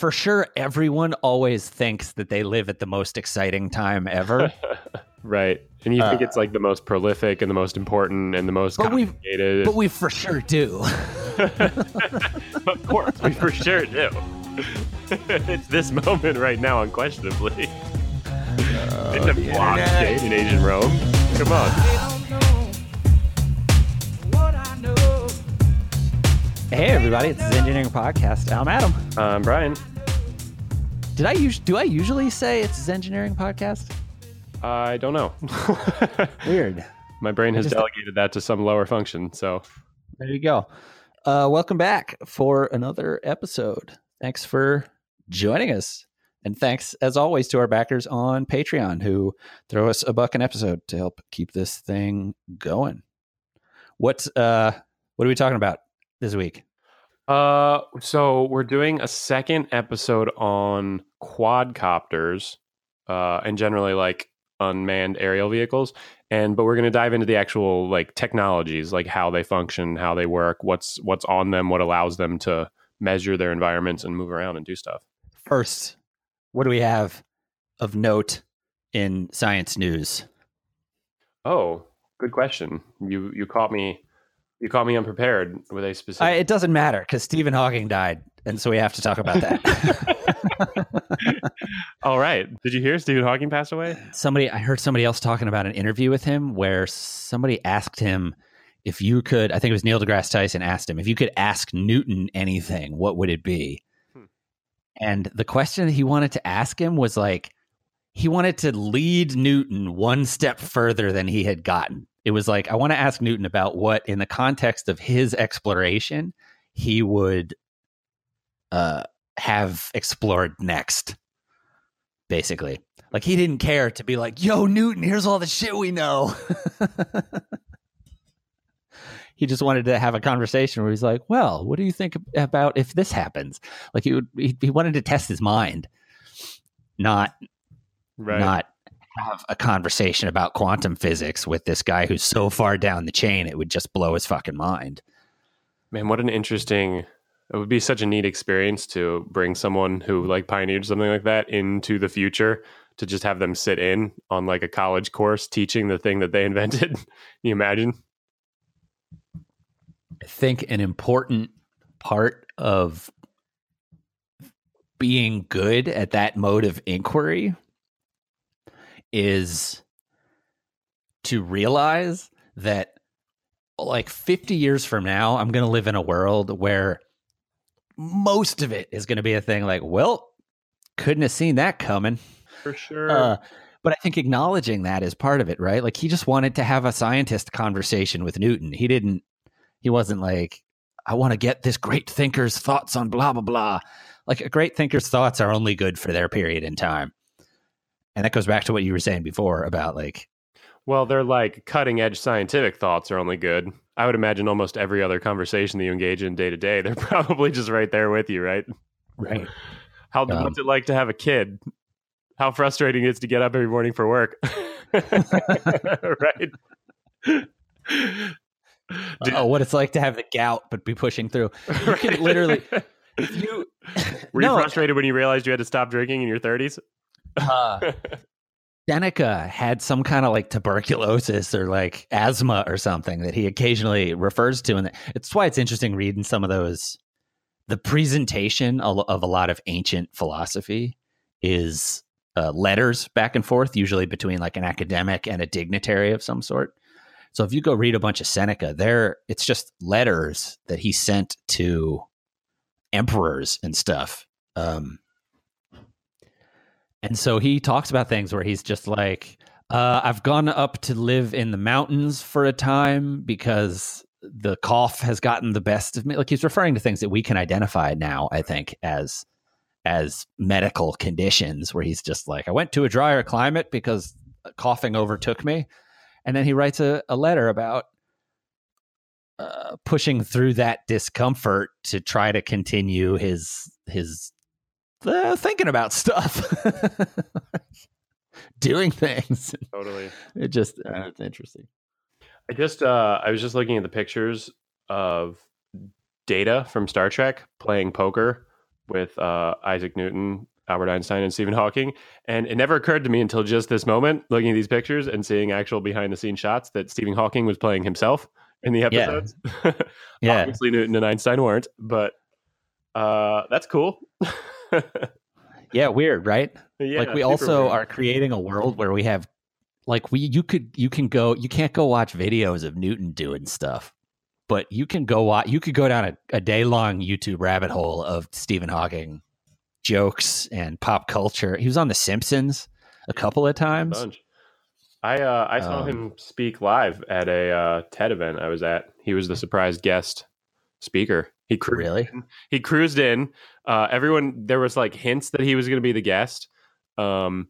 for sure everyone always thinks that they live at the most exciting time ever. right. And you think Uh, it's like the most prolific and the most important and the most But we- complicated. but we for sure do. of course, we for sure do. it's this moment right now, unquestionably. in the block internet. state in Asian Rome. Come on. hey everybody, it's the Engineering Podcast. I'm Adam. I'm Brian, Did I us- do I usually say it's Engineering Podcast? I don't know. Weird. My brain has delegated that to some lower function. So, There you go. Uh, welcome back for another episode. Thanks for joining us. And thanks, as always, to our backers on Patreon who throw us a buck an episode to help keep this thing going. What's uh what are we talking about this week? Uh, so we're doing a second episode on quadcopters, uh, and generally like unmanned aerial vehicles. And but we're going to dive into the actual like technologies, like how they function, how they work, what's what's on them, what allows them to measure their environments and move around and do stuff. First, what do we have of note in science news? Oh, good question. You you caught me you caught me unprepared with a specific. I, it doesn't matter because Stephen Hawking died, and so we have to talk about that. All right. Did you hear Stephen Hawking passed away? somebody, I heard somebody else talking about an interview with him where somebody asked him if you could. I think it was Neil deGrasse Tyson asked him if you could ask Newton anything, what would it be? Hmm. And the question that he wanted to ask him was like he wanted to lead Newton one step further than he had gotten. It was like I want to ask Newton about what, in the context of his exploration, he would uh, have explored next. Basically, like he didn't care to be like, "Yo, Newton, here's all the shit we know." he just wanted to have a conversation where he's like, "Well, what do you think about if this happens?" Like he would, he, he wanted to test his mind, not Right. not have a conversation about quantum physics with this guy who's so far down the chain it would just blow his fucking mind. Man, what an interesting. It would be such a neat experience to bring someone who like pioneered something like that into the future to just have them sit in on like a college course teaching the thing that they invented. Can you imagine? I think an important part of being good at that mode of inquiry is to realize that like 50 years from now I'm going to live in a world where most of it is going to be a thing like well couldn't have seen that coming For sure. uh, but I think acknowledging that is part of it, right? Like he just wanted to have a scientist conversation with Newton. He didn't. He wasn't like, I want to get this great thinker's thoughts on blah blah blah. Like a great thinker's thoughts are only good for their period in time, and that goes back to what you were saying before about like, well, they're like cutting edge scientific thoughts are only good. I would imagine almost every other conversation that you engage in day to day, they're probably just right there with you, right? right? How Um, what's it like to have a kid? How frustrating it is to get up every morning for work. right. Did- oh, what it's like to have the gout but be pushing through. You can literally, if you Were you No. frustrated when you realized you had to stop drinking in your 30s? Uh, Seneca had some kind of like tuberculosis or like asthma or something that he occasionally refers to, and it's why it's interesting reading some of those. The presentation of a lot of ancient philosophy is uh, letters back and forth, usually between like an academic and a dignitary of some sort. So if you go read a bunch of Seneca, there it's just letters that he sent to emperors and stuff. Um, and so he talks about things where he's just like, uh, I've gone up to live in the mountains for a time because the cough has gotten the best of me. Like he's referring to things that we can identify now, I think, as as medical conditions where he's just like, I went to a drier climate because coughing overtook me. And then he writes a, a letter about uh, pushing through that discomfort to try to continue his his uh, thinking about stuff, doing things. Totally. It just uh, it's interesting. I just uh I was just looking at the pictures of Data from Star Trek playing poker with uh, Isaac Newton, Albert Einstein, and Stephen Hawking. And it never occurred to me until just this moment, looking at these pictures and seeing actual behind the scenes shots, that Stephen Hawking was playing himself in the episodes. Yeah. yeah. Obviously, Newton and Einstein weren't, but uh, that's cool. yeah, weird, right? Yeah, like we also weird. are creating a world where we have like we you could you can go you can't go watch videos of Newton doing stuff, but you can go watch you could go down a, a day long YouTube rabbit hole of Stephen Hawking jokes and pop culture. He was on The Simpsons a couple of times. Bunch. I uh, I saw Um, him speak live at a uh, TED event I was at. He was the surprise guest speaker. He cru- Really? he cruised in. Uh, everyone there was like hints that he was going to be the guest. Um,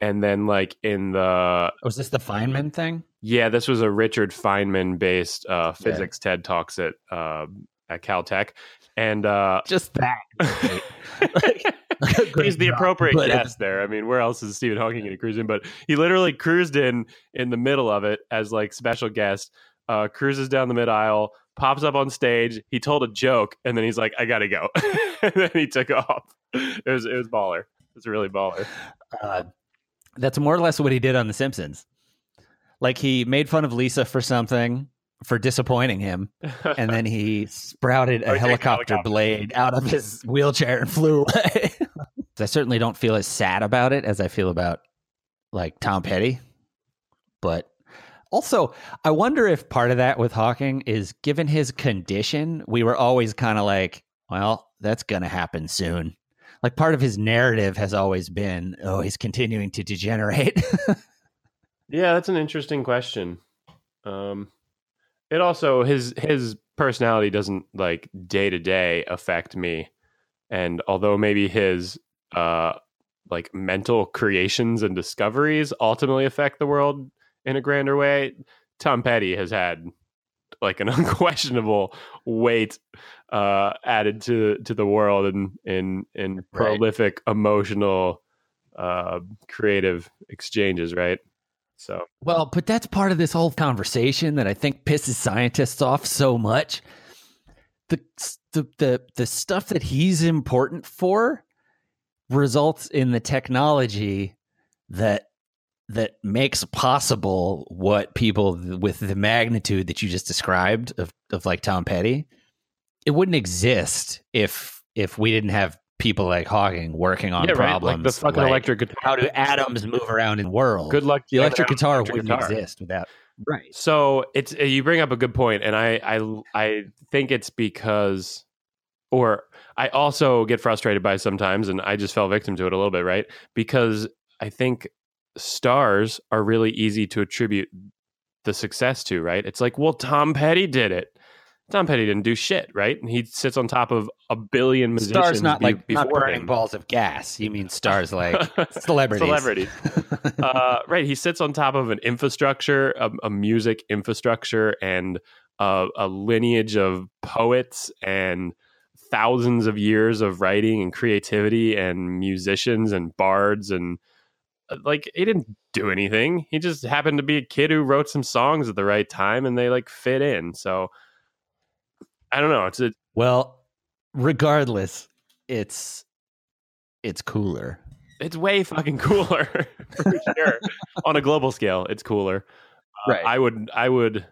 and then like in the Was this the Feynman thing? yeah, this was a Richard Feynman based uh, physics TED talks at uh, at Caltech, and uh, Just that. he's the appropriate But- guest there. I mean, where else is Stephen Hawking going to cruise in? But he literally cruised in in the middle of it as like special guest. Uh, cruises down the mid aisle, pops up on stage. He told a joke, and then he's like, "I gotta go," and then he took off. It was it was baller. It was really baller. Uh, that's more or less what he did on The Simpsons. Like he made fun of Lisa for something for disappointing him, and then he sprouted a helicopter helicopter. blade out of his wheelchair and flew away. I certainly don't feel as sad about it as I feel about like Tom Petty. But also, I wonder if part of that with Hawking is given his condition, we were always kind of like, well, that's going to happen soon. Like part of his narrative has always been, oh, he's continuing to degenerate. Yeah, that's an interesting question. Um, it also his his personality doesn't like day to day affect me, and although maybe his uh like mental creations and discoveries ultimately affect the world in a grander way, Tom Petty has had like an unquestionable weight uh added to to the world in in in Right. prolific emotional uh creative exchanges right so Well, but that's part of this whole conversation that I think pisses scientists off so much. The the the, the stuff that he's important for results in the technology that that makes possible what people with the magnitude that you just described of of like Tom Petty it wouldn't exist if if we didn't have people like Hawking working on yeah, right. problems Like the fucking like electric guitar. how do atoms move around in the world Good luck. the electric guitar electric wouldn't guitar. exist without right So it's uh, you bring up a good point, and I I I think it's because, or I also get frustrated by sometimes, and I just fell victim to it a little bit, right? Because I think stars are really easy to attribute the success to, right? It's like, well, Tom Petty did it. Tom Petty didn't do shit, right? And he sits on top of a billion musicians. stars not be- like not burning him. balls of gas you mean stars like celebrities Celebrities. uh, right. He sits on top of an infrastructure, a, a music infrastructure, and a, a lineage of poets and thousands of years of writing and creativity and musicians and bards and like he didn't do anything. He just happened to be a kid who wrote some songs at the right time and they like fit in. So I don't know. It's a well regardless it's it's cooler it's way fucking cooler for sure. On a global scale, it's cooler. Uh, Right. I would I would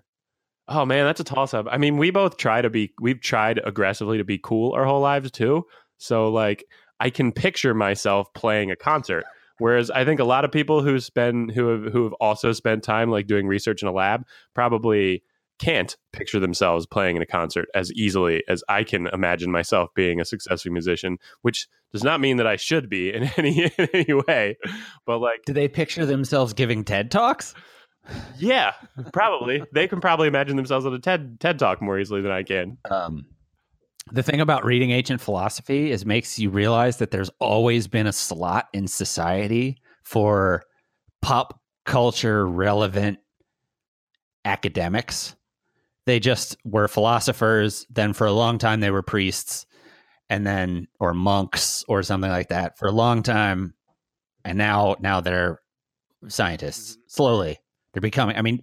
Oh man, that's a toss up. I mean, we both try to be we've tried aggressively to be cool our whole lives too. So like I can picture myself playing a concert. Whereas I think a lot of people who spend who have who have also spent time like doing research in a lab probably can't picture themselves playing in a concert as easily as I can imagine myself being a successful musician, which does not mean that I should be in any in any way. But like do they picture themselves giving ted talks yeah, probably. they can probably imagine themselves at a TED TED talk more easily than I can. um the thing about reading ancient philosophy is makes you realize that there's always been a slot in society for pop culture relevant academics. They just were philosophers, then for a long time they were priests, and then or monks or something like that for a long time. And now now they're scientists. Mm-hmm. Slowly. They're becoming I mean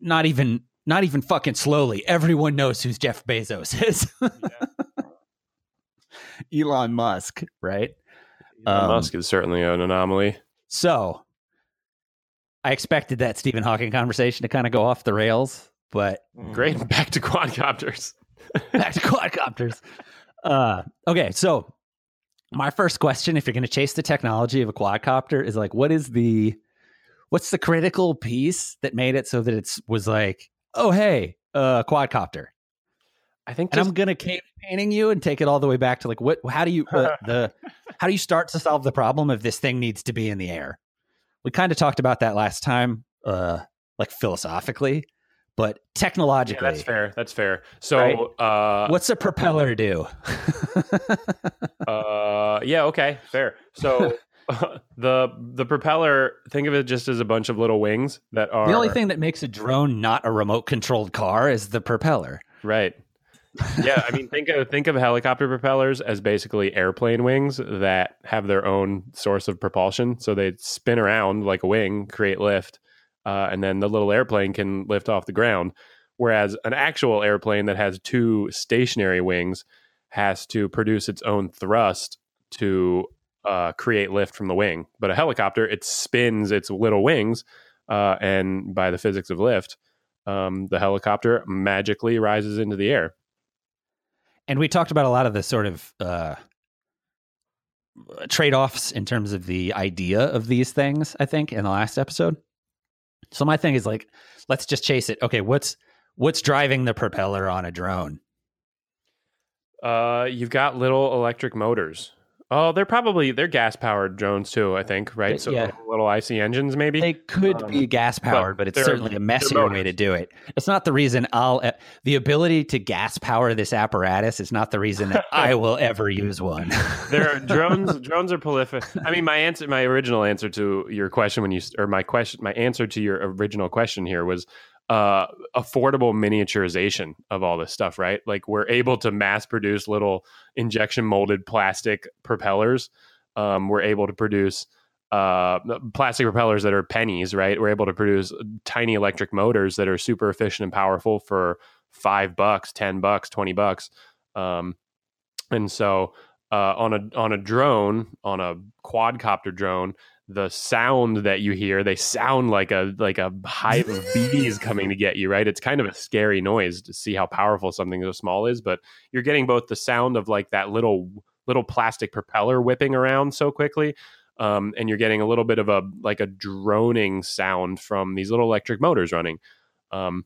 not even not even fucking slowly. Everyone knows who Jeff Bezos is. Elon Musk, right? Elon Um, Musk is certainly an anomaly. So I expected that Stephen Hawking conversation to kind of go off the rails, but Great. Back to quadcopters. back to quadcopters. Uh, okay, so my first question, if you're going to chase the technology of a quadcopter, is like, what is the what's the critical piece that made it so that it's was like, oh hey, uh, quadcopter, I think and just, I'm going to keep painting you and take it all the way back to like, what? How do you uh, the how do you start to solve the problem if this thing needs to be in the air? We kind of talked about that last time, uh, like philosophically, but yeah, technologically, that's fair. That's fair. So, Right? uh, What's a propeller do? Uh, yeah, okay, fair. So the the propeller, think of it just as a bunch of little wings that are the only thing that makes a drone not a remote controlled car is the propeller. right. yeah, I mean, think of think of helicopter propellers as basically airplane wings that have their own source of propulsion. So they spin around like a wing, create lift, uh, and then the little airplane can lift off the ground. Whereas an actual airplane that has two stationary wings has to produce its own thrust to uh, create lift from the wing. But a helicopter, it spins its little wings, uh, and by the physics of lift, um, the helicopter magically rises into the air. And we talked about a lot of the sort of uh, trade offs in terms of the idea of these things, I think, in the last episode. So my thing is like, let's just chase it. Okay, what's what's driving the propeller on a drone? Uh, you've got little electric motors. Oh, they're probably they're gas powered drones too. I think right. So Yeah. little IC engines maybe. They could Um, be gas powered, but, it's certainly a messier way to do it. It's not the reason I'll uh, the ability to gas power this apparatus is not the reason that I will ever use one. there are drones drones are prolific i mean my answer my original answer to your question when you or my question my answer to your original question here was uh affordable miniaturization of all this stuff right? Like we're able to mass produce little injection molded plastic propellers. Um we're able to produce uh plastic propellers that are pennies right? We're able to produce tiny electric motors that are super efficient and powerful for five bucks ten bucks 20 bucks. Um and so uh, on a on a drone, on a quadcopter drone, the sound that you hear, they sound like a like a hive of bees coming to get you. Right? It's kind of a scary noise to see how powerful something so small is. But you're getting both the sound of like that little little plastic propeller whipping around so quickly, um, and you're getting a little bit of a like a droning sound from these little electric motors running. Um,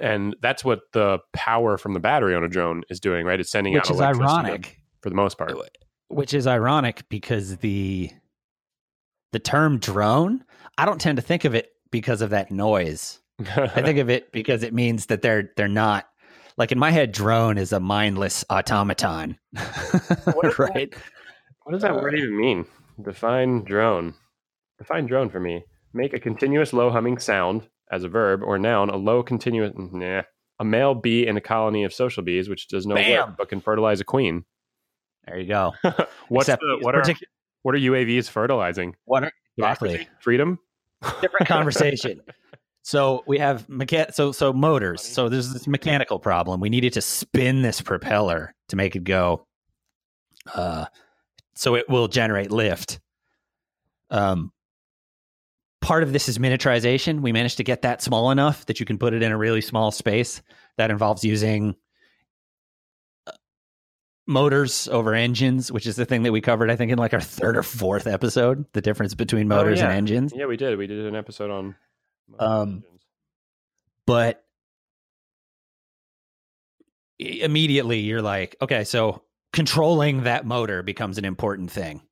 and that's what the power from the battery on a drone is doing, right? It's sending which out is ironic. for the most part. Which is ironic because the the term drone, I don't tend to think of it because of that noise. I think of it because it means that they're they're not like in my head drone is a mindless automaton. is right? what does that word uh, even mean? Define drone. Define drone for me. Make a continuous low humming sound as a verb or noun. A low continuous. Nah. A male bee in a colony of social bees, which does no Bam! work but can fertilize a queen. There you go. What's Except the, what are partic- what are UAVs fertilizing? what are, Democracy? Exactly. freedom. different conversation. So we have mecha- so so motors. So there's this mechanical problem. We needed to spin this propeller to make it go. Uh, so it will generate lift. Um, part of this is miniaturization. We managed to get that small enough that you can put it in a really small space. That involves using motors over engines, which is the thing that we covered, I think, in like our third or fourth episode. The difference between Oh, motors and engines. Yeah, we did. We did an episode on. Um, but immediately you're like, okay, so controlling that motor becomes an important thing.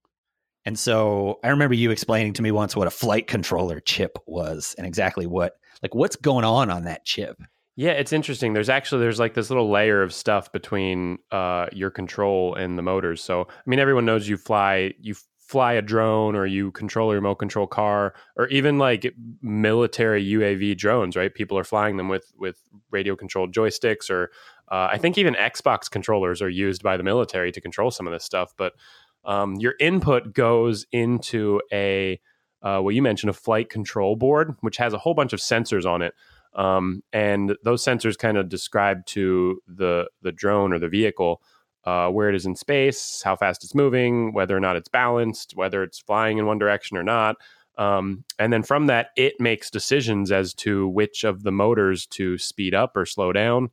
And so I remember you explaining to me once what a flight controller chip was and exactly what, like, what's going on on that chip. Yeah, it's interesting. There's actually there's like this little layer of stuff between uh, your control and the motors. So I mean, everyone knows you fly you fly a drone or you control a remote control car or even like military UAV drones. Right? People are flying them with with radio controlled joysticks or uh, I think even Xbox controllers are used by the military to control some of this stuff. But um, your input goes into a uh, what you mentioned a flight control board, which has a whole bunch of sensors on it um, and those sensors kind of describe to the the drone or the vehicle uh, where it is in space, how fast it's moving, whether or not it's balanced, whether it's flying in one direction or not. Um, and then from that, it makes decisions as to which of the motors to speed up or slow down.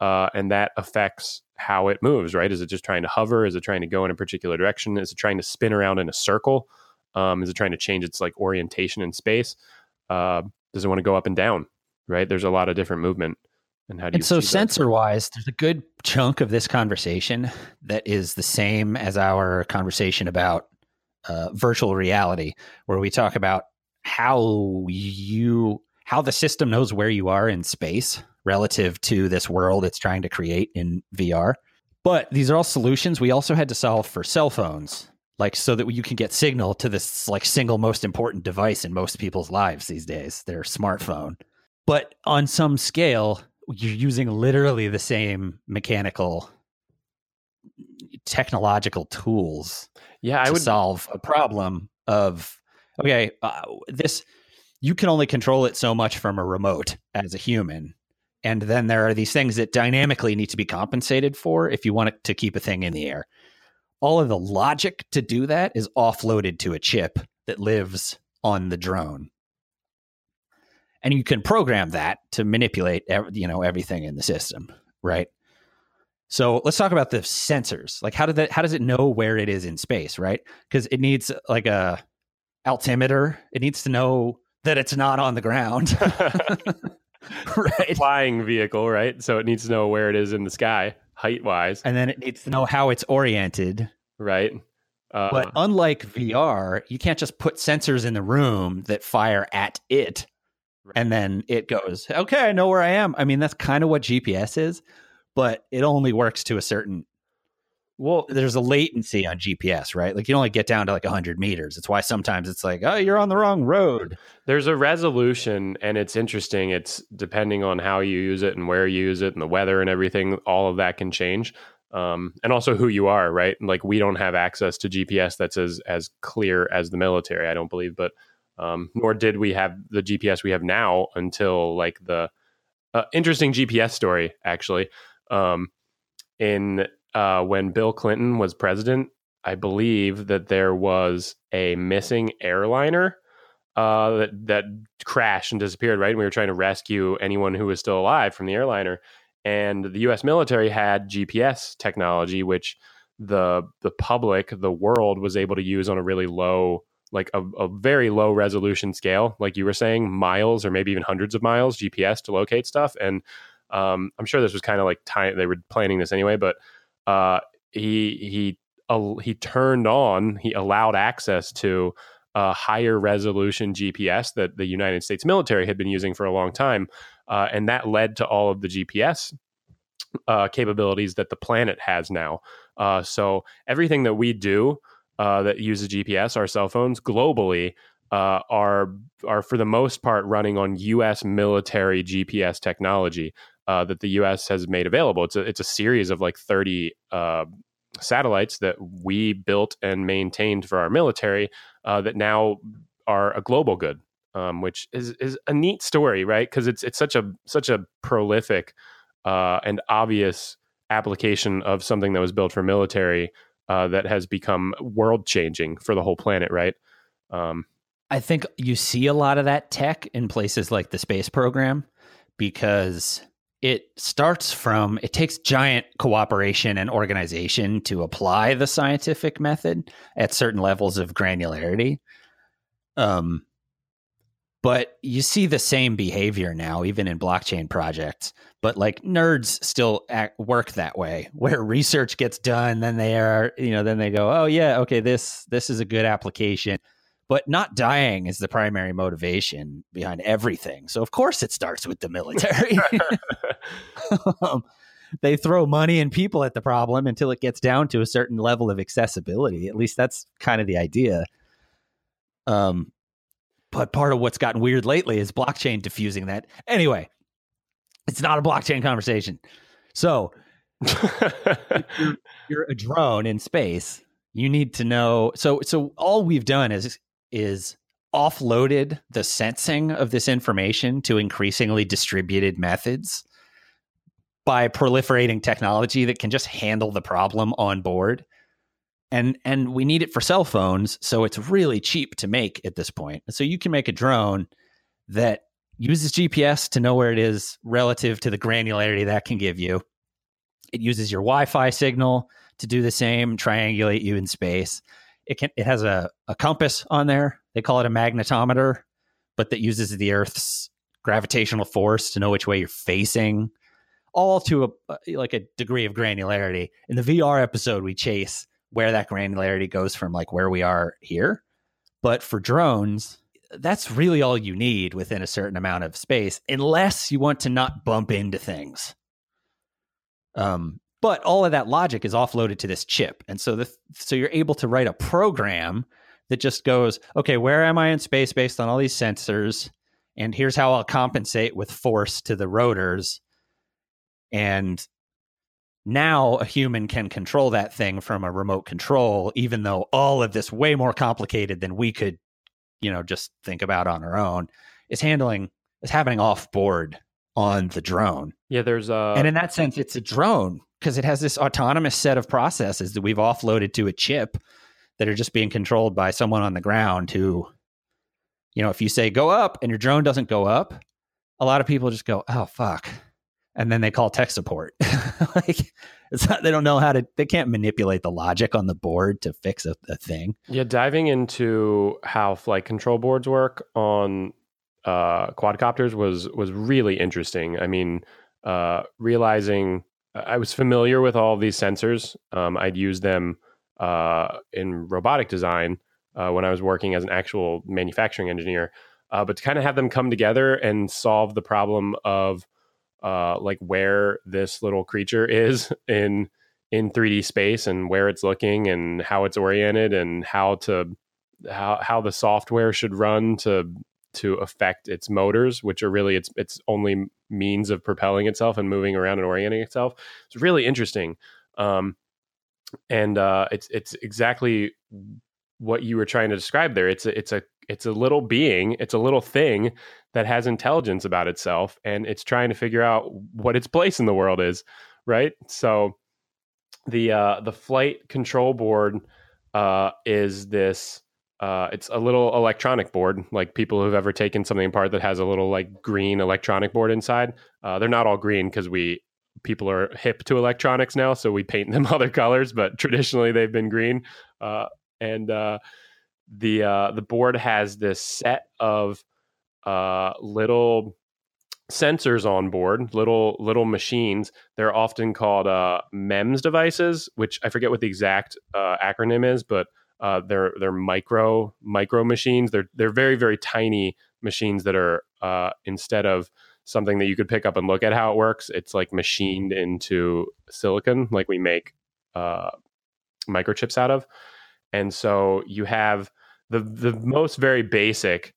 Uh, and that affects how it moves, right? Is it just trying to hover? Is it trying to go in a particular direction? Is it trying to spin around in a circle? Um, is it trying to change its like orientation in space? Uh, does it want to go up and down? Right? There's a lot of different movement. And how do you and so sensor wise, there's a good chunk of this conversation that is the same as our conversation about uh, virtual reality, where we talk about how you how the system knows where you are in space relative to this world it's trying to create in VR. But these are all solutions we also had to solve for cell phones, like so that you can get signal to this like single most important device in most people's lives these days, their smartphone. But on some scale, you're using literally the same mechanical technological tools yeah i would solve a problem of okay uh, this you can only control it so much from a remote as a human and then there are these things that dynamically need to be compensated for if you want it to keep a thing in the air. All of the logic to do that is offloaded to a chip that lives on the drone and you can program that to manipulate you know everything in the system right so let's talk about the sensors. Like how did that how does it know where it is in space, right? Because it needs like a altimeter. It needs to know that it's not on the ground. right. Flying vehicle, right? So it needs to know where it is in the sky, height wise. And then it needs to know how it's oriented. Right. Uh, but unlike VR, you can't just put sensors in the room that fire at it and then it goes, okay, I know where I am. I mean, that's kind of what GPS is but it only works to a certain well there's a latency on gps right? Like you only get down to like 100 meters. It's why sometimes it's like oh you're on the wrong road. There's a resolution and it's interesting. It's depending on how you use it and where you use it and the weather and everything all of that can change um, and also who you are right? Like we don't have access to gps that's as as clear as the military i don't believe but um, nor did we have the gps we have now until like the uh, interesting gps story actually um, in uh, when Bill Clinton was president, I believe that there was a missing airliner uh, that that crashed and disappeared. Right, and we were trying to rescue anyone who was still alive from the airliner, and the U.S. military had GPS technology, which the the public, the world, was able to use on a really low like a, a, very low resolution scale, like you were saying, miles or maybe even hundreds of miles GPS to locate stuff. And um, I'm sure this was kind of like time they were planning this anyway, but uh, he he uh, he turned on, he allowed access to a higher resolution GPS that the United States military had been using for a long time, uh, and that led to all of the GPS uh, capabilities that the planet has now. Uh, so everything that we do uh, that uses GPS, our cell phones globally, uh, are are for the most part running on U.S. military GPS technology uh, that the U.S. has made available. It's a it's a series of like thirty uh, satellites that we built and maintained for our military uh, that now are a global good, um, which is is a neat story, right? Because it's it's such a such a prolific uh, and obvious application of something that was built for military uh, that has become world changing for the whole planet, right? Um, I think you see a lot of that tech in places like the space program because it starts from it takes giant cooperation and organization to apply the scientific method at certain levels of granularity um but you see the same behavior now even in blockchain projects but like nerds still act, work that way where research gets done then they are you know then they go oh yeah okay this this is a good application but not dying is the primary motivation behind everything. So of course it starts with the military. um, they throw money and people at the problem until it gets down to a certain level of accessibility. At least that's kind of the idea. Um, but part of what's gotten weird lately is blockchain diffusing that. Anyway, it's not a blockchain conversation. So you're, you're a drone in space. You need to know. So so all we've done is is offloaded the sensing of this information to increasingly distributed methods by proliferating technology that can just handle the problem on board. And and we need it for cell phones, so it's really cheap to make at this point. So you can make a drone that uses GPS to know where it is relative to the granularity that can give you. It uses your Wi-Fi signal to do the same, triangulate you in space. It can it has a, a compass on there. They call it a magnetometer, but that uses the Earth's gravitational force to know which way you're facing, all to a like a degree of granularity. In the VR episode, we chase where that granularity goes from like where we are here. But for drones, that's really all you need within a certain amount of space, unless you want to not bump into things. Um, but all of that logic is offloaded to this chip, and so the so you're able to write a program that just goes, okay, where am I in space based on all these sensors, and here's how I'll compensate with force to the rotors, and now a human can control that thing from a remote control, even though all of this way more complicated than we could, you know, just think about on our own is handling is happening off board on the drone. Yeah, there's a and in that sense, it's a drone because it has this autonomous set of processes that we've offloaded to a chip that are just being controlled by someone on the ground who, you know, if you say go up and your drone doesn't go up, a lot of people just go, oh fuck and then they call tech support. like it's not, they don't know how to they can't manipulate the logic on the board to fix a, a, thing. Yeah, diving into how flight control boards work on uh, quadcopters was was really interesting. I mean, uh, realizing I was familiar with all these sensors. Um, I'd use them uh, in robotic design uh, when I was working as an actual manufacturing engineer. Uh, but to kind of have them come together and solve the problem of uh, like where this little creature is in in 3D space and where it's looking and how it's oriented and how to how how the software should run to to affect its motors, which are really its its only means of propelling itself and moving around and orienting itself. It's really interesting, um, and uh, it's it's exactly what you were trying to describe there. It's a, it's a it's a little being, it's a little thing that has intelligence about itself and it's trying to figure out what its place in the world is, right? So the uh the flight control board uh is this uh, it's a little electronic board, like people who've ever taken something apart that has a little like green electronic board inside. Uh, they're not all green because we people are hip to electronics now, so we paint them other colors. But traditionally, they've been green. Uh, and uh, the uh, the board has this set of uh, little sensors on board, little little machines. They're often called uh, MEMS devices, which I forget what the exact uh, acronym is, but uh, they're they're micro micro machines. They're they're very very tiny machines that are uh, instead of something that you could pick up and look at how it works. It's like machined into silicon, like we make uh, microchips out of. And so you have the the most very basic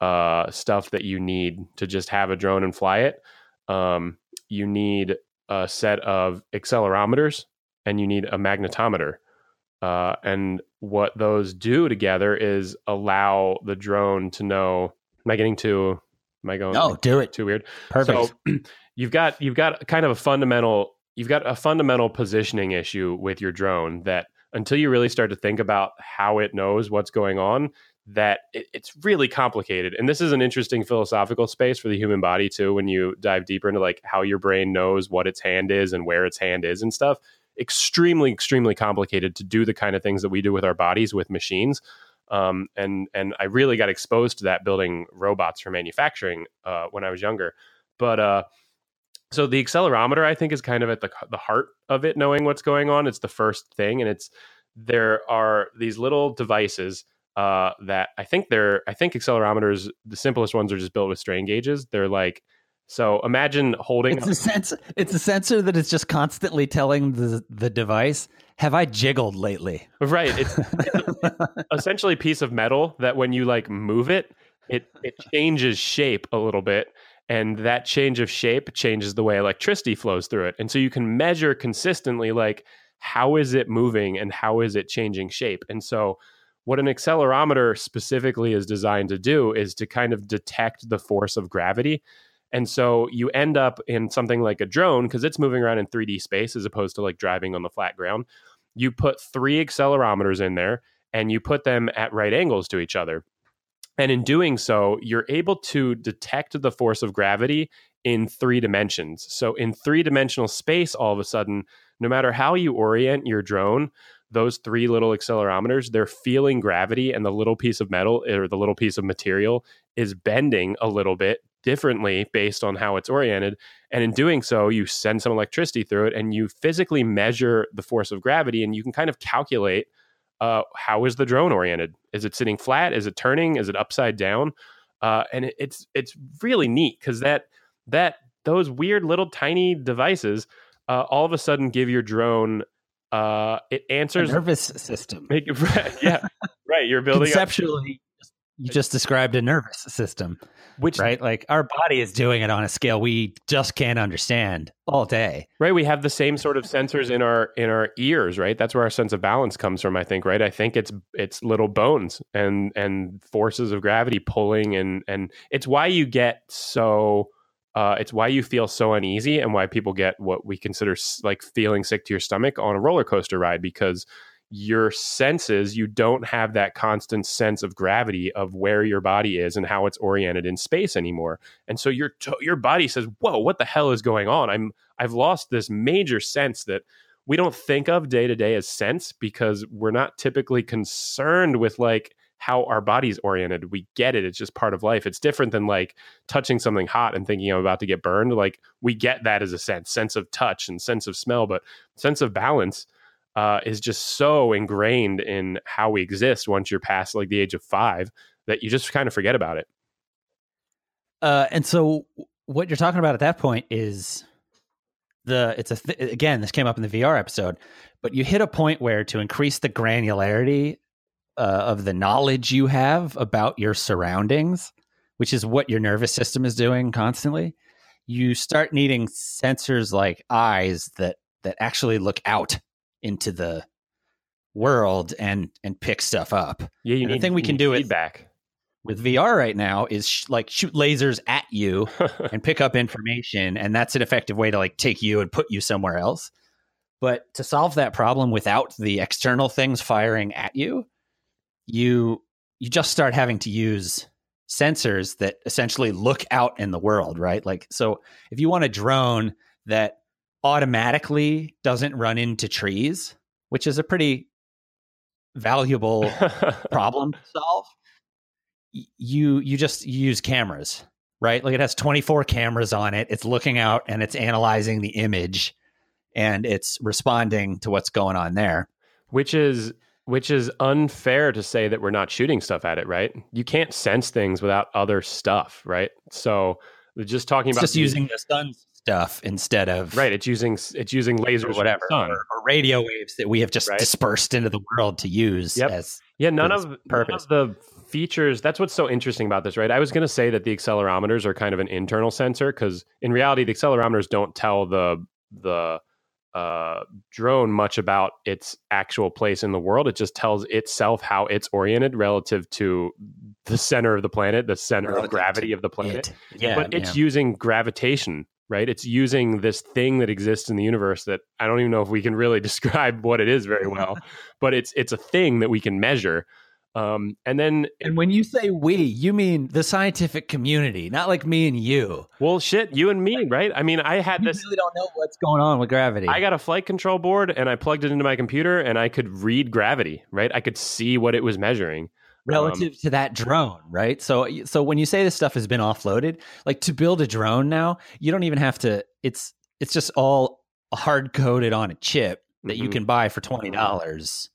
uh, stuff that you need to just have a drone and fly it. Um, you need a set of accelerometers and you need a magnetometer. Uh, and what those do together is allow the drone to know. Am I getting too? Am I going? No, do it. Too weird. Perfect. So you've got you've got kind of a fundamental you've got a fundamental positioning issue with your drone that until you really start to think about how it knows what's going on, that it, it's really complicated. And this is an interesting philosophical space for the human body too. When you dive deeper into like how your brain knows what its hand is and where its hand is and stuff, extremely, extremely complicated to do the kind of things that we do with our bodies with machines. Um, and and I really got exposed to that building robots for manufacturing uh, when I was younger. But uh, so the accelerometer i think is kind of at the, the heart of it knowing what's going on. It's the first thing and it's there are these little devices uh, that i think they're i think accelerometers the simplest ones are just built with strain gauges. They're like so imagine holding it's a sensor it's a sensor that is just constantly telling the the device have i jiggled lately? Right it's, it's essentially a piece of metal that when you like move it it it changes shape a little bit and that change of shape changes the way electricity flows through it and so you can measure consistently like how is it moving and how is it changing shape and so what an accelerometer specifically is designed to do is to kind of detect the force of gravity And so you end up in something like a drone because it's moving around in 3D space as opposed to like driving on the flat ground. You put three accelerometers in there and you put them at right angles to each other. And in doing so, you're able to detect the force of gravity in three dimensions. So, in three dimensional space, all of a sudden, no matter how you orient your drone, those three little accelerometers, they're feeling gravity, and the little piece of metal eh, or the little piece of material is bending a little bit differently based on how it's oriented. And in doing so, you send some electricity through it and you physically measure the force of gravity, and you can kind of calculate uh, how is the drone oriented? Is it sitting flat? Is it turning? Is it upside down? Uh, and it, it's it's really neat because that that those weird little tiny devices uh, all of a sudden give your drone uh, it answers a nervous system. make yeah, right. You're building conceptually. Up, you just described a nervous system, which right, like our body is doing it on a scale we just can't understand all day. Right. We have the same sort of sensors in our in our ears. Right. That's where our sense of balance comes from. I think. Right. I think it's it's little bones and and forces of gravity pulling and and it's why you get so uh, it's why you feel so uneasy and why people get what we consider like feeling sick to your stomach on a roller coaster ride because your senses you don't have that constant sense of gravity of where your body is and how it's oriented in space anymore and so your your body says whoa what the hell is going on i'm i've lost this major sense that we don't think of day to day as sense because we're not typically concerned with like how our body's oriented. We get it. It's just part of life. It's different than like touching something hot and thinking I'm about to get burned. Like we get that as a sense, sense of touch and sense of smell, but sense of balance uh, is just so ingrained in how we exist once you're past like the age of five that you just kind of forget about it. Uh, and so what you're talking about at that point is the it's a th- again this came up in the VR episode, but you hit a point where to increase the granularity uh, of the knowledge you have about your surroundings, which is what your nervous system is doing constantly, you start needing sensors like eyes that that actually look out into the world and and pick stuff up. Yeah, you and need, the thing we can do feedback with, with VR right now is sh- like shoot lasers at you and pick up information, and that's an effective way to like take you and put you somewhere else. But to solve that problem without the external things firing at you, you you just start having to use sensors that essentially look out in the world, right? Like so if you want a drone that automatically doesn't run into trees, which is a pretty valuable problem to solve, you you just use cameras, right? Like it has 24 cameras on it. It's looking out and it's analyzing the image and it's responding to what's going on there. Which is which is unfair to say that we're not shooting stuff at it, right? You can't sense things without other stuff, right? So just talking it's about just using the sun stuff instead of right. It's using it's using lasers or whatever or, or, radio waves that we have just right? dispersed into the world to use. Yep. As yeah, none of purpose. None of the features. That's what's so interesting about this, right? I was going to say that the accelerometers are kind of an internal sensor because in reality, the accelerometers don't tell the the uh, drone much about its actual place in the world. It just tells itself how it's oriented relative to the center of the planet, the center relative of gravity of the planet. It. Yeah, but it's yeah. using gravitation, right? It's using this thing that exists in the universe that I don't even know if we can really describe what it is very well, but it's it's a thing that we can measure. Um, and then, and when you say we, you mean the scientific community, not like me and you. Well, shit, you and me, right? I mean, I had you this. really don't know what's going on with gravity. I got a flight control board and I plugged it into my computer and I could read gravity, right? I could see what it was measuring relative um, to that drone, right? So, so when you say this stuff has been offloaded, like to build a drone now, you don't even have to. It's it's just all hard coded on a chip that mm-hmm. you can buy for twenty dollars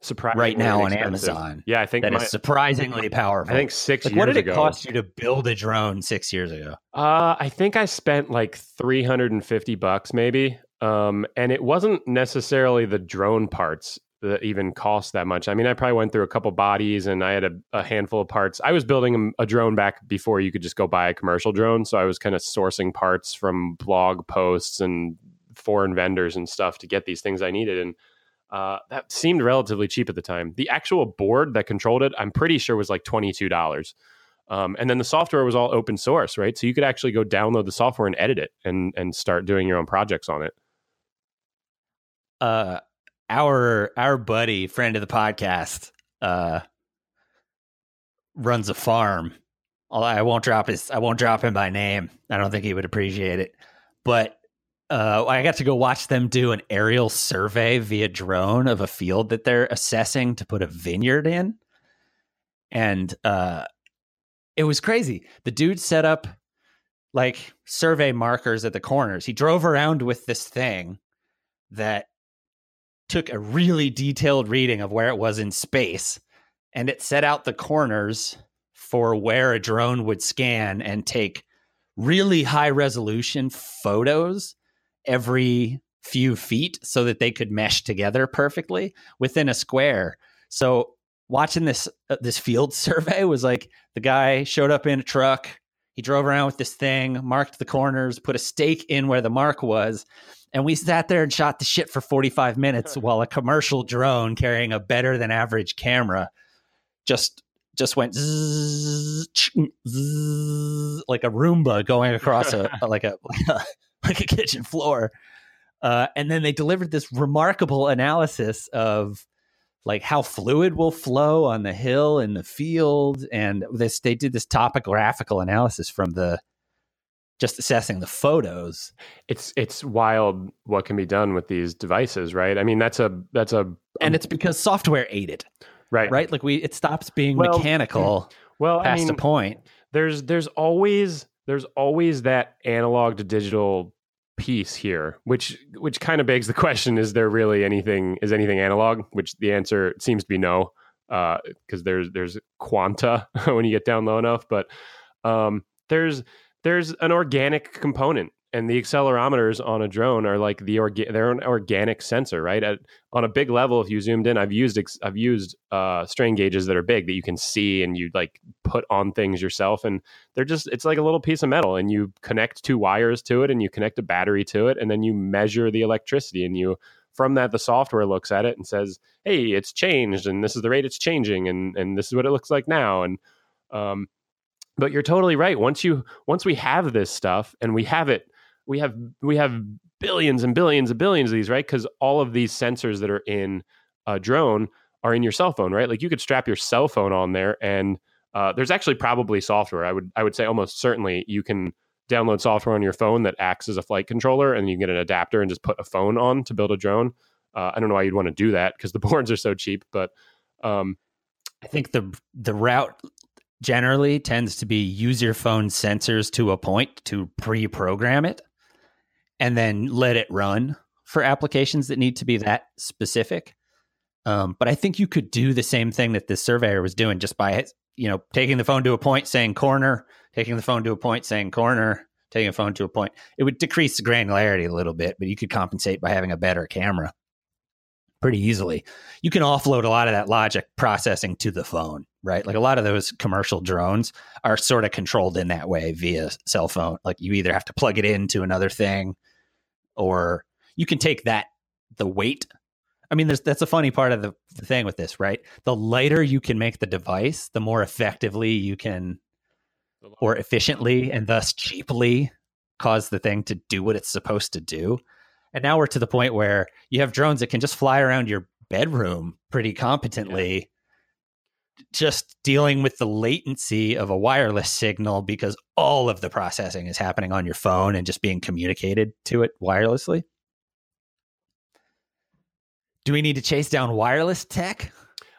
surprisingly right now on expensive. Amazon. Yeah, I think that my, is surprisingly powerful. I think six. Like, what did it ago, cost you to build a drone six years ago? Uh, I think I spent like three hundred and fifty bucks, maybe. Um, and it wasn't necessarily the drone parts that even cost that much. I mean, I probably went through a couple bodies and I had a, a handful of parts. I was building a, a, drone back before you could just go buy a commercial drone, so I was kind of sourcing parts from blog posts and foreign vendors and stuff to get these things I needed and uh, that seemed relatively cheap at the time. The actual board that controlled it, I'm pretty sure was like twenty two dollars. Um, and then the software was all open source, right? So you could actually go download the software and edit it and and start doing your own projects on it. Uh, our our buddy, friend of the podcast, uh, runs a farm. I won't drop his. I won't drop him by name. I don't think he would appreciate it. But uh, I got to go watch them do an aerial survey via drone of a field that they're assessing to put a vineyard in, and uh, it was crazy. The dude set up like survey markers at the corners. He drove around with this thing that took a really detailed reading of where it was in space and it set out the corners for where a drone would scan and take really high resolution photos every few feet so that they could mesh together perfectly within a square. So watching this uh, this field survey was like the guy showed up in a truck, he drove around with this thing, marked the corners, put a stake in where the mark was, and we sat there and shot the shit for 45 minutes while a commercial drone carrying a better than average camera just just went zzz, zzz, like a Roomba going across a like a like a kitchen floor. Uh, and then they delivered this remarkable analysis of like how fluid will flow on the hill in the field, and this they did this topographical analysis from the just assessing the photos. It's it's wild what can be done with these devices, right? I mean, that's a that's a and um, it's because software ate it, right? Right, like we it stops being well, mechanical. Well, past I mean, a point. There's there's always there's always that analog to digital piece here which which kind of begs the question is there really anything is anything analog? Which the answer seems to be no because uh, there's there's quanta when you get down low enough but um, there's there's an organic component and the accelerometers on a drone are like the orga- they're an organic sensor right? At, on a big level if you zoomed in i've used ex- i've used uh, strain gauges that are big that you can see and you like put on things yourself and they're just it's like a little piece of metal and you connect two wires to it and you connect a battery to it and then you measure the electricity and you from that the software looks at it and says hey it's changed and this is the rate it's changing and and this is what it looks like now and um, but you're totally right. Once you once we have this stuff and we have it we have we have billions and billions and billions of these, right? Because all of these sensors that are in a drone are in your cell phone, right? Like you could strap your cell phone on there, and uh, there's actually probably software. I would I would say almost certainly you can download software on your phone that acts as a flight controller, and you can get an adapter and just put a phone on to build a drone. Uh, I don't know why you'd want to do that because the boards are so cheap, but um, I think the the route generally tends to be use your phone sensors to a point to pre-program it and then let it run for applications that need to be that specific. Um, but I think you could do the same thing that this surveyor was doing just by you know taking the phone to a point, saying corner, taking the phone to a point, saying corner, taking a phone to a point. It would decrease the granularity a little bit, but you could compensate by having a better camera pretty easily. You can offload a lot of that logic processing to the phone, right? Like a lot of those commercial drones are sort of controlled in that way via cell phone. Like you either have to plug it into another thing or you can take that the weight I mean, there's that's a funny part of the, the, thing with this, right? The lighter you can make the device, the more effectively you can, or efficiently and thus cheaply, cause the thing to do what it's supposed to do. And now we're to the point where you have drones that can just fly around your bedroom pretty competently, yeah. Just dealing with the latency of a wireless signal because all of the processing is happening on your phone and just being communicated to it wirelessly. Do we need to chase down wireless tech?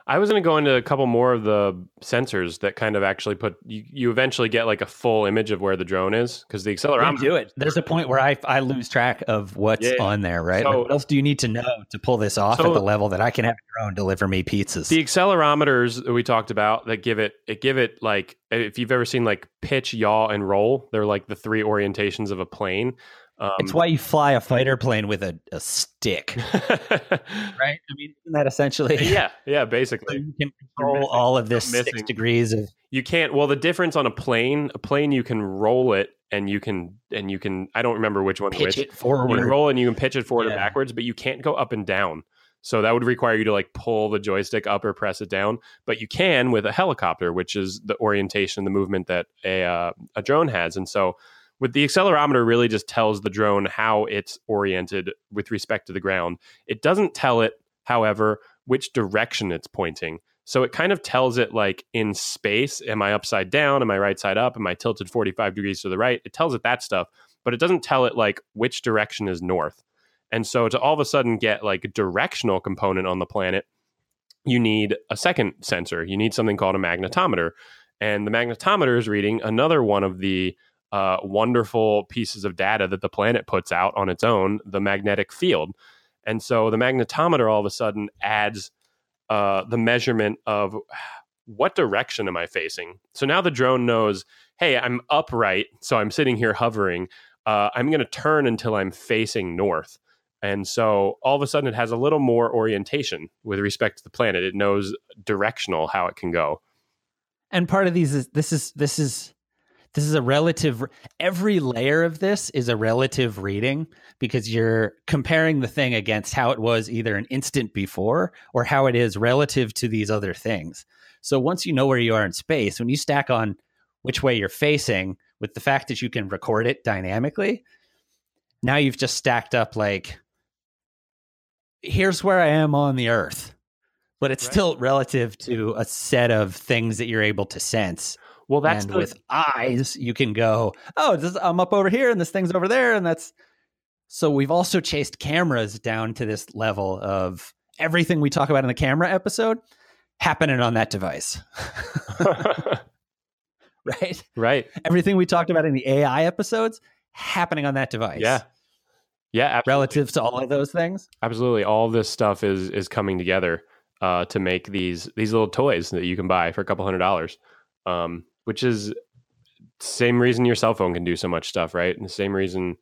I was going to go into a couple more of the sensors that kind of actually put you, you eventually get like a full image of where the drone is because the accelerometer. do it. There's a point where I, I lose track of what's yeah. on there, right? So, like what else do you need to know to pull this off so at the level that I can have a drone deliver me pizzas? The accelerometers that we talked about that give it it give it like if you've ever seen like pitch, yaw, and roll, they're like the three orientations of a plane. Um, it's why you fly a fighter plane with a, a stick, right? I mean, isn't that essentially? Yeah, yeah, basically. So you can control all of this six degrees of. You can't. Well, the difference on a plane, a plane you can roll it and you can and you can. I don't remember which one. Pitch which. it forward. You can roll and you can pitch it forward yeah. or backwards, but you can't go up and down. So that would require you to like pull the joystick up or press it down, but you can with a helicopter, which is the orientation, and the movement that a uh, a drone has. And so with the accelerometer really just tells the drone how it's oriented with respect to the ground. It doesn't tell it, however, which direction it's pointing. So it kind of tells it like in space, am I upside down? Am I right side up? Am I tilted 45 degrees to the right? It tells it that stuff, but it doesn't tell it like which direction is north. And so to all of a sudden get like a directional component on the planet, you need a second sensor. You need something called a magnetometer. And the magnetometer is reading another one of the uh, wonderful pieces of data that the planet puts out on its own, the magnetic field. And so the magnetometer all of a sudden adds uh, the measurement of what direction am I facing. So now the drone knows, hey, I'm upright, so I'm sitting here hovering. Uh, I'm going to turn until I'm facing north. And so all of a sudden it has a little more orientation with respect to the planet. It knows directional how it can go. And part of these is this is this is this is a relative every layer of this is a relative reading because you're comparing the thing against how it was either an instant before or how it is relative to these other things. So once you know where you are in space, when you stack on which way you're facing with the fact that you can record it dynamically, now you've just stacked up like here's where I am on the earth. But it's right. still relative to a set of things that you're able to sense. Well, that's the... with eyes, you can go, oh, this, I'm up over here and this thing's over there. And that's so we've also chased cameras down to this level of everything we talk about in the camera episode happening on that device. right? Right. Everything we talked about in the AI episodes happening on that device. Yeah. Yeah, absolutely. relative to all of those things. Absolutely, all this stuff is is coming together uh, to make these these little toys that you can buy for a couple hundred dollars, um, which is same reason your cell phone can do so much stuff, right? And the same reason.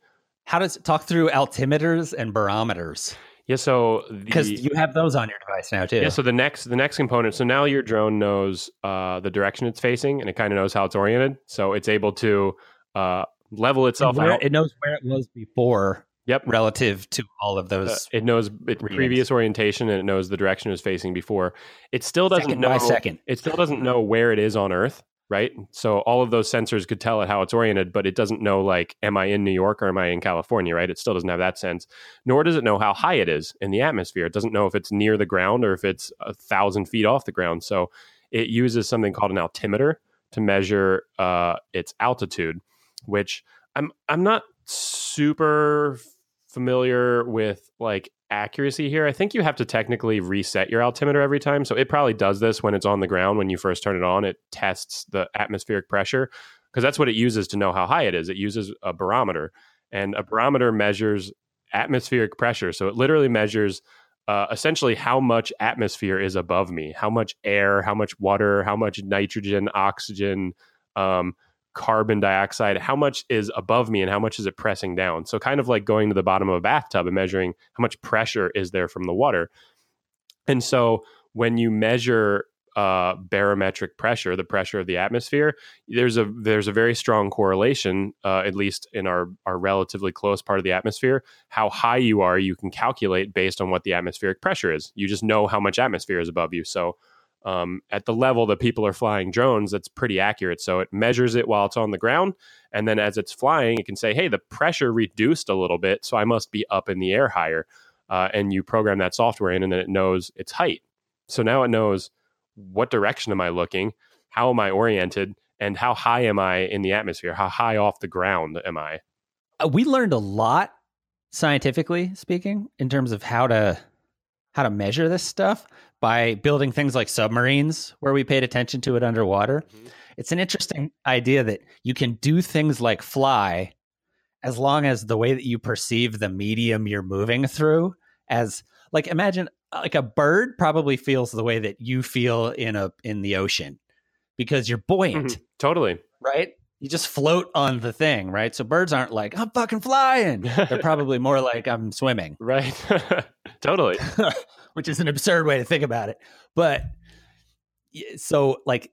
How does it talk through altimeters and barometers? Yeah, so because you have those on your device now too. Yeah, so the next the next component. So now your drone knows uh, the direction it's facing, and it kind of knows how it's oriented. So it's able to uh, level itself where, out. It knows where it was before Yep. Relative to all of those. Uh, it knows it, previous orientation and it knows the direction it was facing before. It still doesn't second know second. It still doesn't know where it is on Earth, right? So all of those sensors could tell it how it's oriented, but it doesn't know like am I in New York or am I in California, right? It still doesn't have that sense. Nor does it know how high it is in the atmosphere. It doesn't know if it's near the ground or if it's a thousand feet off the ground. So it uses something called an altimeter to measure uh, its altitude, which I'm I'm not super familiar with like accuracy here. I think you have to technically reset your altimeter every time. So it probably does this when it's on the ground. When you first turn it on, it tests the atmospheric pressure because that's what it uses to know how high it is. It uses a barometer, and a barometer measures atmospheric pressure. So it literally measures uh, essentially how much atmosphere is above me, how much air, how much water, how much nitrogen, oxygen, um, carbon dioxide, how much is above me and how much is it pressing down? So, kind of like going to the bottom of a bathtub and measuring how much pressure is there from the water. And so, when you measure uh, barometric pressure, the pressure of the atmosphere, there's a there's a very strong correlation, uh, at least in our our relatively close part of the atmosphere. How high you are, you can calculate based on what the atmospheric pressure is. You just know how much atmosphere is above you. So um, at the level that people are flying drones, that's pretty accurate. So it measures it while it's on the ground. And then as it's flying, it can say, hey, the pressure reduced a little bit. So I must be up in the air higher. Uh, and you program that software in, and then it knows its height. So now it knows what direction am I looking? How am I oriented? And how high am I in the atmosphere? How high off the ground am I? Uh, we learned a lot scientifically speaking in terms of how to how to measure this stuff by building things like submarines where we paid attention to it underwater. Mm-hmm. It's an interesting idea that you can do things like fly as long as the way that you perceive the medium you're moving through as like imagine like a bird probably feels the way that you feel in a in the ocean because you're buoyant. Mm-hmm. Totally. Right? You just float on the thing, right? So birds aren't like, I'm fucking flying. They're probably more like I'm swimming. Right. totally. which is an absurd way to think about it. But so like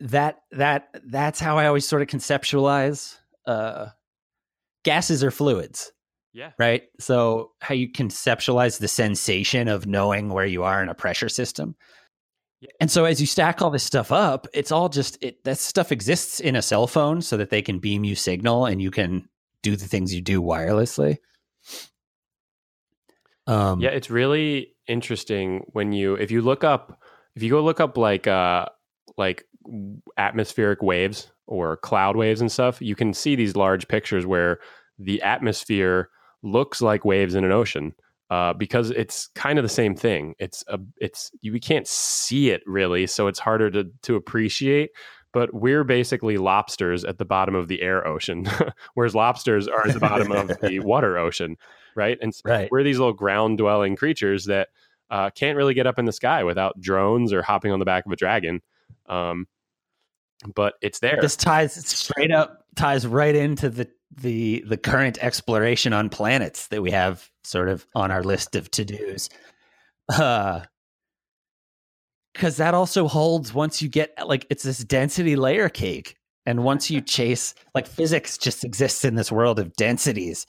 that that that's how I always sort of conceptualize uh gases or fluids. Yeah. right? So how you conceptualize the sensation of knowing where you are in a pressure system. Yeah. And so as you stack all this stuff up, it's all just it that stuff exists in a cell phone so that they can beam you signal and you can do the things you do wirelessly. Um Yeah, it's really interesting when you if you look up if you go look up like uh like atmospheric waves or cloud waves and stuff, you can see these large pictures where the atmosphere looks like waves in an ocean. Uh, because it's kind of the same thing. It's a, it's you we can't see it really, so it's harder to to appreciate. But we're basically lobsters at the bottom of the air ocean, whereas lobsters are at the bottom of the water ocean, right? And Right. we're these little ground dwelling creatures that uh, can't really get up in the sky without drones or hopping on the back of a dragon. Um, but it's there. this ties straight up ties right into the the the current exploration on planets that we have sort of on our list of to-dos uh because that also holds once you get like it's this density layer cake and once you chase like physics just exists in this world of densities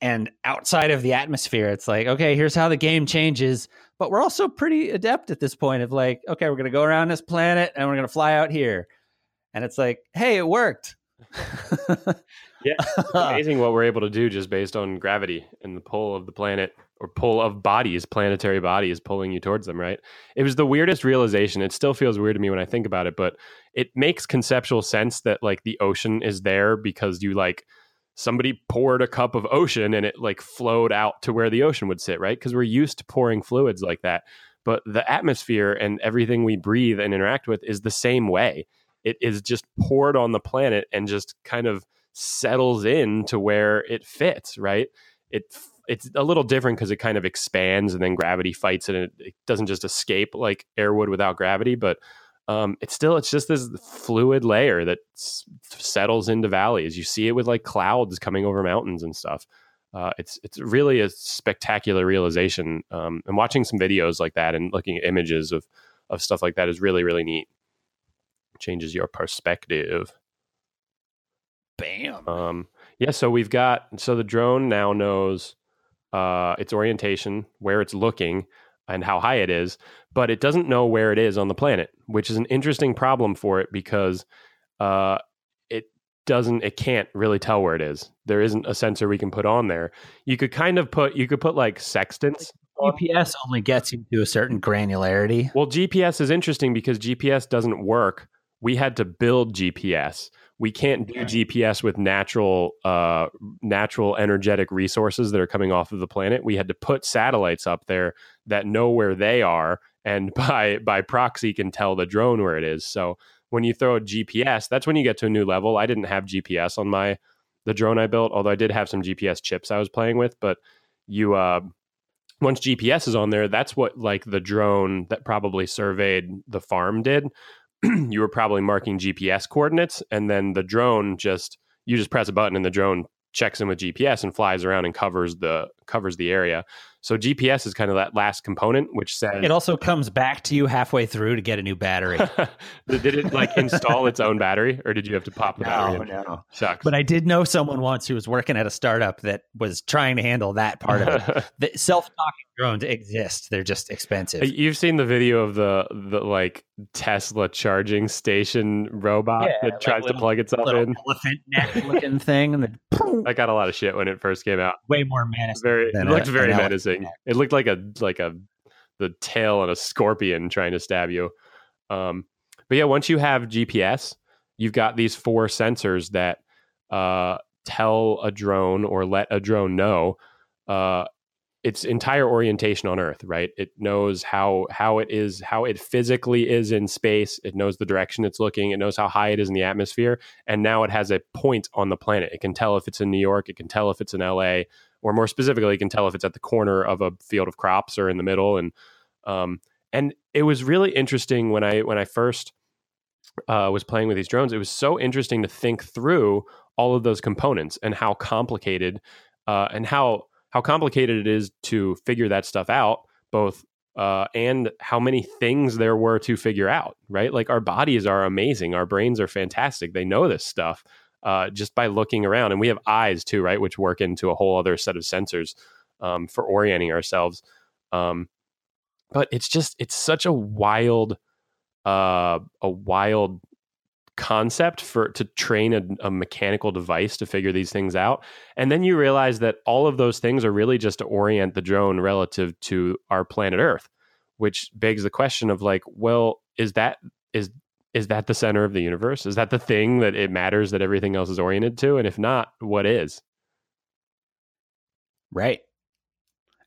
and outside of the atmosphere it's like okay here's how the game changes but we're also pretty adept at this point of like okay we're gonna go around this planet and we're gonna fly out here and it's like hey it worked Yeah, amazing what we're able to do just based on gravity and the pull of the planet or pull of bodies, planetary bodies pulling you towards them, right? It was the weirdest realization. It still feels weird to me when I think about it, but it makes conceptual sense that like the ocean is there because you like somebody poured a cup of ocean and it like flowed out to where the ocean would sit, right? Because we're used to pouring fluids like that. But the atmosphere and everything we breathe and interact with is the same way. It is just poured on the planet and just kind of settles in to where it fits, right? It it's a little different because it kind of expands and then gravity fights it and it, it doesn't just escape like air would without gravity, but um, it's still it's just this fluid layer that s- settles into valleys. You see it with like clouds coming over mountains and stuff. Uh, it's it's really a spectacular realization. Um, and watching some videos like that and looking at images of of stuff like that is really really neat. Changes your perspective. bam Um, yeah, so we've got so the drone now knows uh, its orientation, where it's looking, and how high it is, but it doesn't know where it is on the planet, which is an interesting problem for it because uh, it doesn't, it can't really tell where it is. There isn't a sensor we can put on there. You could kind of put, you could put like sextants. gps only gets you to a certain granularity Well, GPS is interesting because GPS doesn't work. We had to build GPS. We can't do GPS with natural, uh, natural energetic resources that are coming off of the planet. We had to put satellites up there that know where they are, and by by proxy can tell the drone where it is. So when you throw a GPS, that's when you get to a new level. I didn't have GPS on my the drone I built, although I did have some GPS chips I was playing with. But you, uh, once GPS is on there, that's what like the drone that probably surveyed the farm did. you were probably marking GPS coordinates, and then the drone just you just press a button and the drone checks in with GPS and flies around and covers the covers the area. So GPS is kind of that last component, which says it also comes back to you halfway through to get a new battery did it like install its own battery, or did you have to pop the battery? in? no Sucks. but i did know someone once who was working at a startup that was trying to handle that part of it the self-docking drones exist they're just expensive uh, You've seen the video of the the like Tesla charging station robot Yeah, that like tries to plug itself in. elephant neck looking thing and then I got a lot of shit when it first came out. way more menacing Very, it looked a- very an elephant menacing. It looked like a like a the tail on a scorpion trying to stab you. Um, but yeah, once you have GPS, you've got these four sensors that uh, tell a drone or let a drone know uh, its entire orientation on Earth. Right? It knows how how it is, how it physically is in space. It knows the direction it's looking. It knows how high it is in the atmosphere, and now it has a point on the planet. It can tell if it's in New York. It can tell if it's in LA or more specifically, you can tell if it's at the corner of a field of crops or in the middle. And um, and it was really interesting when I when I first uh, was playing with these drones. It was so interesting to think through all of those components and how complicated uh, and how how complicated it is to figure that stuff out. Both uh, and how many things there were to figure out. Right, like our bodies are amazing. Our brains are fantastic. They know this stuff. Uh, just by looking around. And we have eyes too, right, which work into a whole other set of sensors um, for orienting ourselves. Um, but it's just it's such a wild, uh, a wild concept for to train a, a, mechanical device to figure these things out and then you realize that all of those things are really just to orient the drone relative to our planet earth which begs the question of like well is that is is that the center of the universe is that the thing that it matters that everything else is oriented to and if not what is right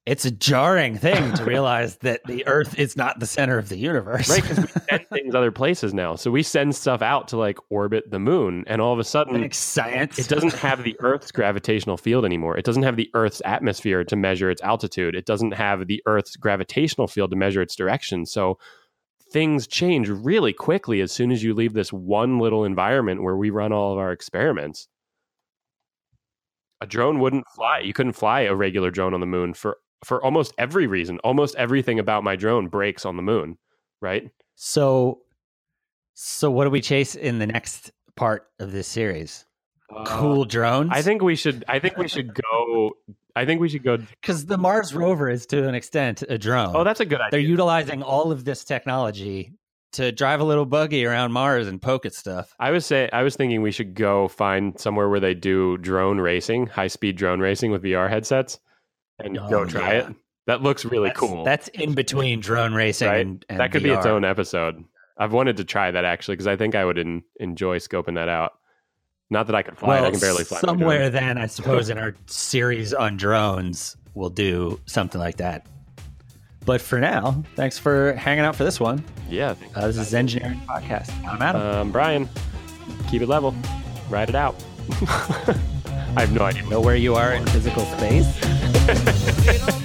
it's a jarring thing to realize that the Earth is not the center of the universe. Right, because we send things other places now. So we send stuff out to like orbit the moon, and all of a sudden, like science. It doesn't have the Earth's gravitational field anymore. It doesn't have the Earth's atmosphere to measure its altitude. It doesn't have the Earth's gravitational field to measure its direction. So things change really quickly as soon as you leave this one little environment where we run all of our experiments a drone wouldn't fly. You couldn't fly a regular drone on the moon for for almost every reason. Almost everything about my drone breaks on the moon, right? So, so what do we chase in the next part of this series? Uh, cool drones. I think we should. I think we should go. I think we should go because the Mars rover is to an extent a drone. Oh, that's a good idea. They're utilizing all of this technology to drive a little buggy around Mars and poke at stuff. I was say I was thinking we should go find somewhere where they do drone racing, high speed drone racing with VR headsets and oh, go try yeah. it. That looks really that's, cool. That's in between drone racing right? and, and that could VR. be its own episode. I've wanted to try that actually because I think I would in, enjoy scoping that out. Not that I can fly; well, I can barely fly. Somewhere then, I suppose, in our series on drones, we'll do something like that. But for now, thanks for hanging out for this one. Yeah, uh, this is engineering podcast. I'm Adam. Um, Brian, keep it level. Ride it out. I have no idea. Know where you are in physical space?